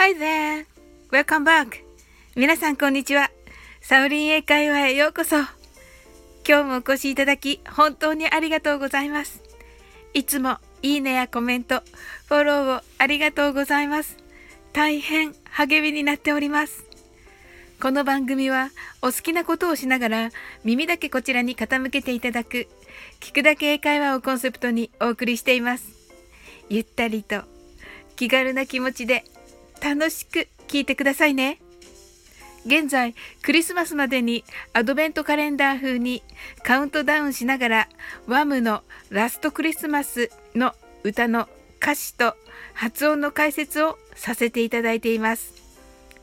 Hi there! Welcome back! 皆さんこんにちは。サウリン英会話へようこそ。今日もお越しいただき本当にありがとうございます。いつもいいねやコメント、フォローをありがとうございます。大変励みになっております。この番組はお好きなことをしながら耳だけこちらに傾けていただく聞くだけ英会話をコンセプトにお送りしています。ゆったりと気軽な気持ちで楽しく聞いてくださいね。現在、クリスマスまでにアドベントカレンダー風にカウントダウンしながらワムのラストクリスマスの歌の歌詞と発音の解説をさせていただいています。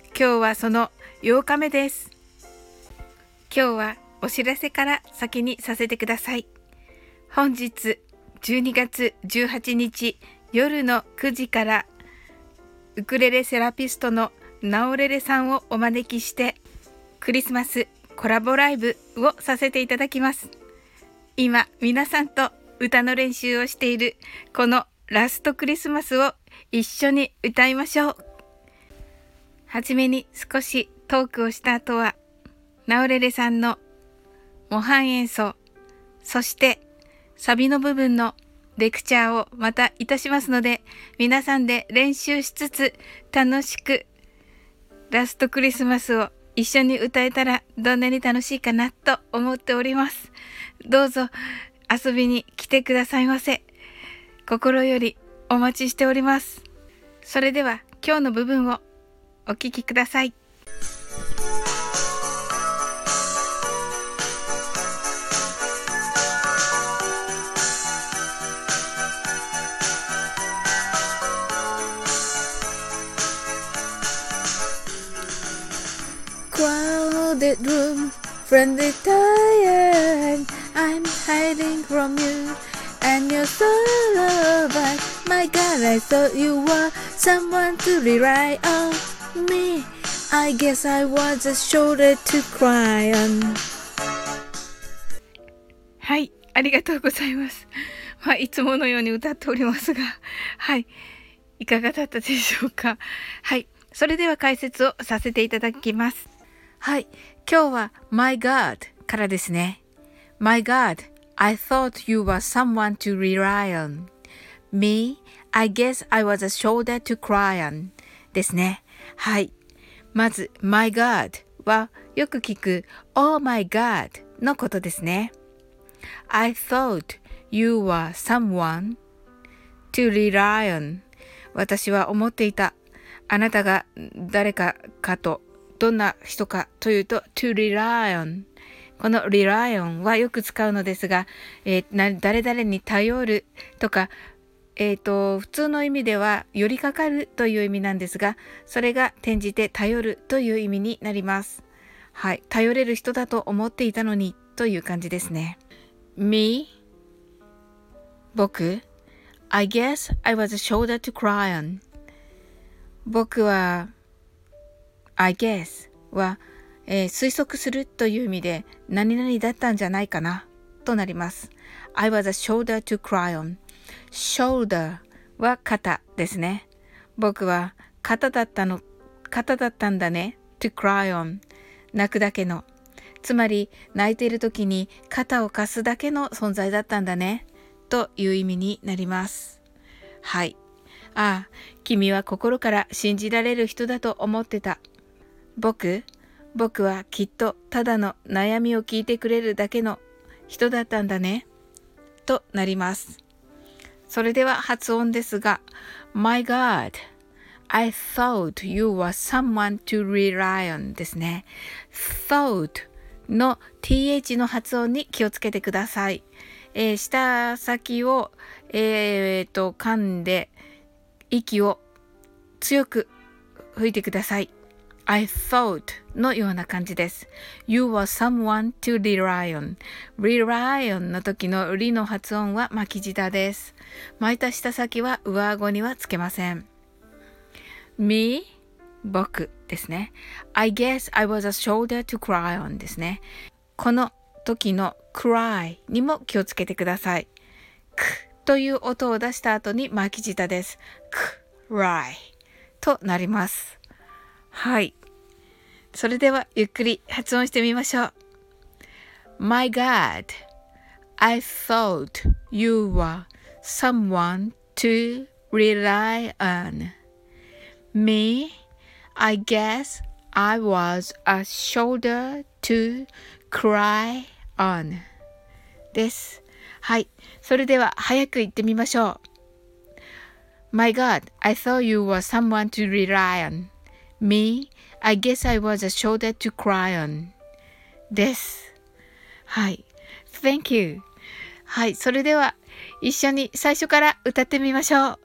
今日はその8日目です。今日はお知らせから先にさせてください。本日12月18日夜の9時からウクレレセラピストのナオレレさんをお招きしてクリスマスコラボライブをさせていただきます。今皆さんと歌の練習をしているこのラストクリスマスを一緒に歌いましょう。はじめに少しトークをした後はナオレレさんの模範演奏、そしてサビの部分のレクチャーをまたいたしますので、皆さんで練習しつつ楽しくラストクリスマスを一緒に歌えたらどんなに楽しいかなと思っております。どうぞ遊びに来てくださいませ。心よりお待ちしております。それでは今日の部分をお聴きください。Friendly tired. I'm hiding from you, and you're so loved. My God, I thought you were someone to rely on me. I guess I was a shoulder to cry on. はい、ありがとうございます。まあ、いつものように歌っておりますが、はい、いかがだったでしょうか。はい、それでは解説をさせていただきます。はい。今日は My God からですね。My God, I thought you were someone to rely on. Me, I guess I was a shoulder to cry on. ですね。はい。まず、My God はよく聞く Oh my God のことですね。I thought you were someone to rely on. 私は思っていた。あなたが誰かかとどんな人かというと to rely on この rely on はよく使うのですが、えー、誰々に頼るとか、えっ、ー、と、普通の意味では寄りかかるという意味なんですが、それが転じて頼るという意味になります。はい。頼れる人だと思っていたのにという感じですね。me 僕？I guess I was a shoulder to cry on 僕は I guess は、えー、推測するという意味で何々だったんじゃないかなとなります。I was a shoulder to cry on. shoulder は肩ですね。僕は肩だったの、肩だったんだね。to cry on 泣くだけの。つまり泣いている時に肩を貸すだけの存在だったんだね。という意味になります。はい。ああ、君は心から信じられる人だと思ってた。僕僕はきっとただの悩みを聞いてくれるだけの人だったんだね。となります。それでは発音ですが、My God, I thought you were someone to rely on ですね。thought の th の発音に気をつけてください。えー、舌先を、えー、と噛んで息を強く吹いてください。I thought のような感じです。You were someone to rely on. rely on の時のリの発音は巻き舌です。巻いた下先は上顎にはつけません。me? 僕ですね。I guess I was a shoulder to cry on ですね。この時の cry にも気をつけてください。くという音を出した後に巻き舌です。cry となります。はい。それではゆっくり発音してみましょう。My God, I thought you were someone to rely on. Me, I guess I was a shoulder to cry on. です。はい。それでは早く言ってみましょう。My God, I thought you were someone to rely on. Me, I guess I was a shoulder to cry on. です。はい。Thank you. はい。それでは一緒に最初から歌ってみましょう。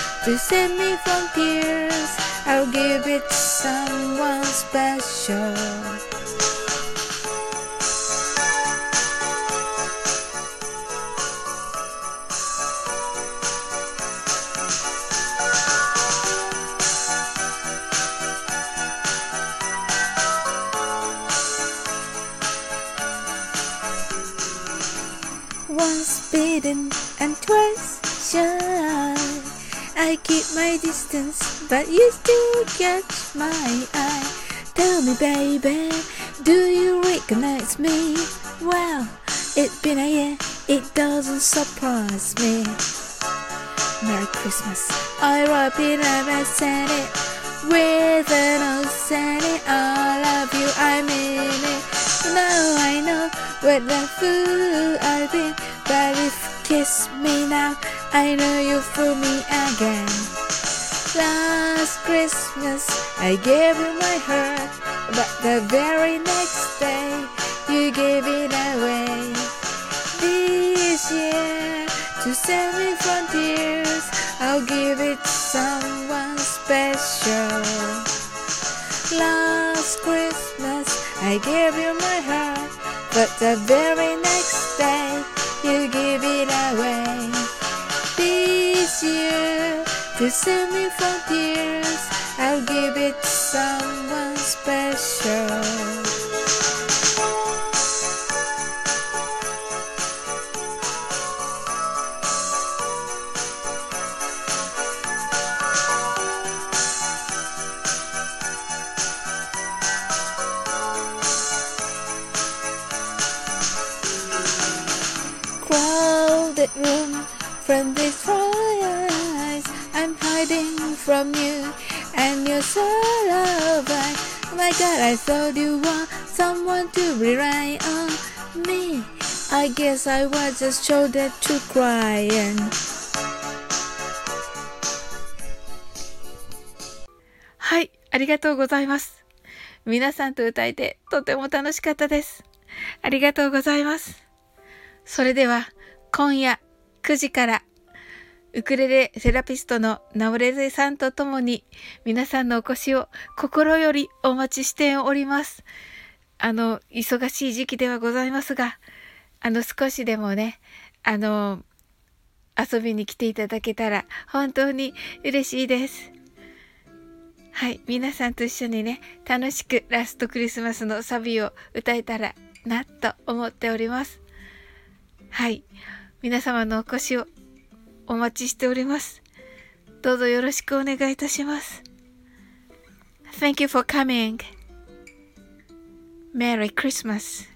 to save me from tears, I'll give it to someone special. Once bitten and twice shy. I keep my distance, but you still catch my eye. Tell me, baby, do you recognize me? Well, it's been a year, it doesn't surprise me. Merry Christmas, I wrap it up and send it with an old it. I love you, I mean it. Now I know what the fool I've been, you kiss me now, I know you fool me again. Last Christmas I gave you my heart, but the very next day you gave it away. This year, to save me from tears, I'll give it to someone special. Last Christmas I gave you my heart, but the very next day you give it away year to save me from tears. I'll give it to someone special. Crowded room, friendly hiding from you, and you're so lovely. Oh my God, I thought you were someone to rely on me. I guess I was just shoulder to cry and. はい、ありがとうございます。皆さんと歌えてとても楽しかったです。ありがとうございます。それでは今夜9時からウクレレセラピストのナオレゼさんと共に皆さんのお越しを心よりお待ちしております。あの、忙しい時期ではございますが、あの、少しでもね、あの、遊びに来ていただけたら本当に嬉しいです。はい、皆さんと一緒にね、楽しくラストクリスマスのサビを歌えたらなと思っております。はい、皆様のお越しをお待ちしております。どうぞよろしくお願いいたします。Thank you for coming. Merry Christmas.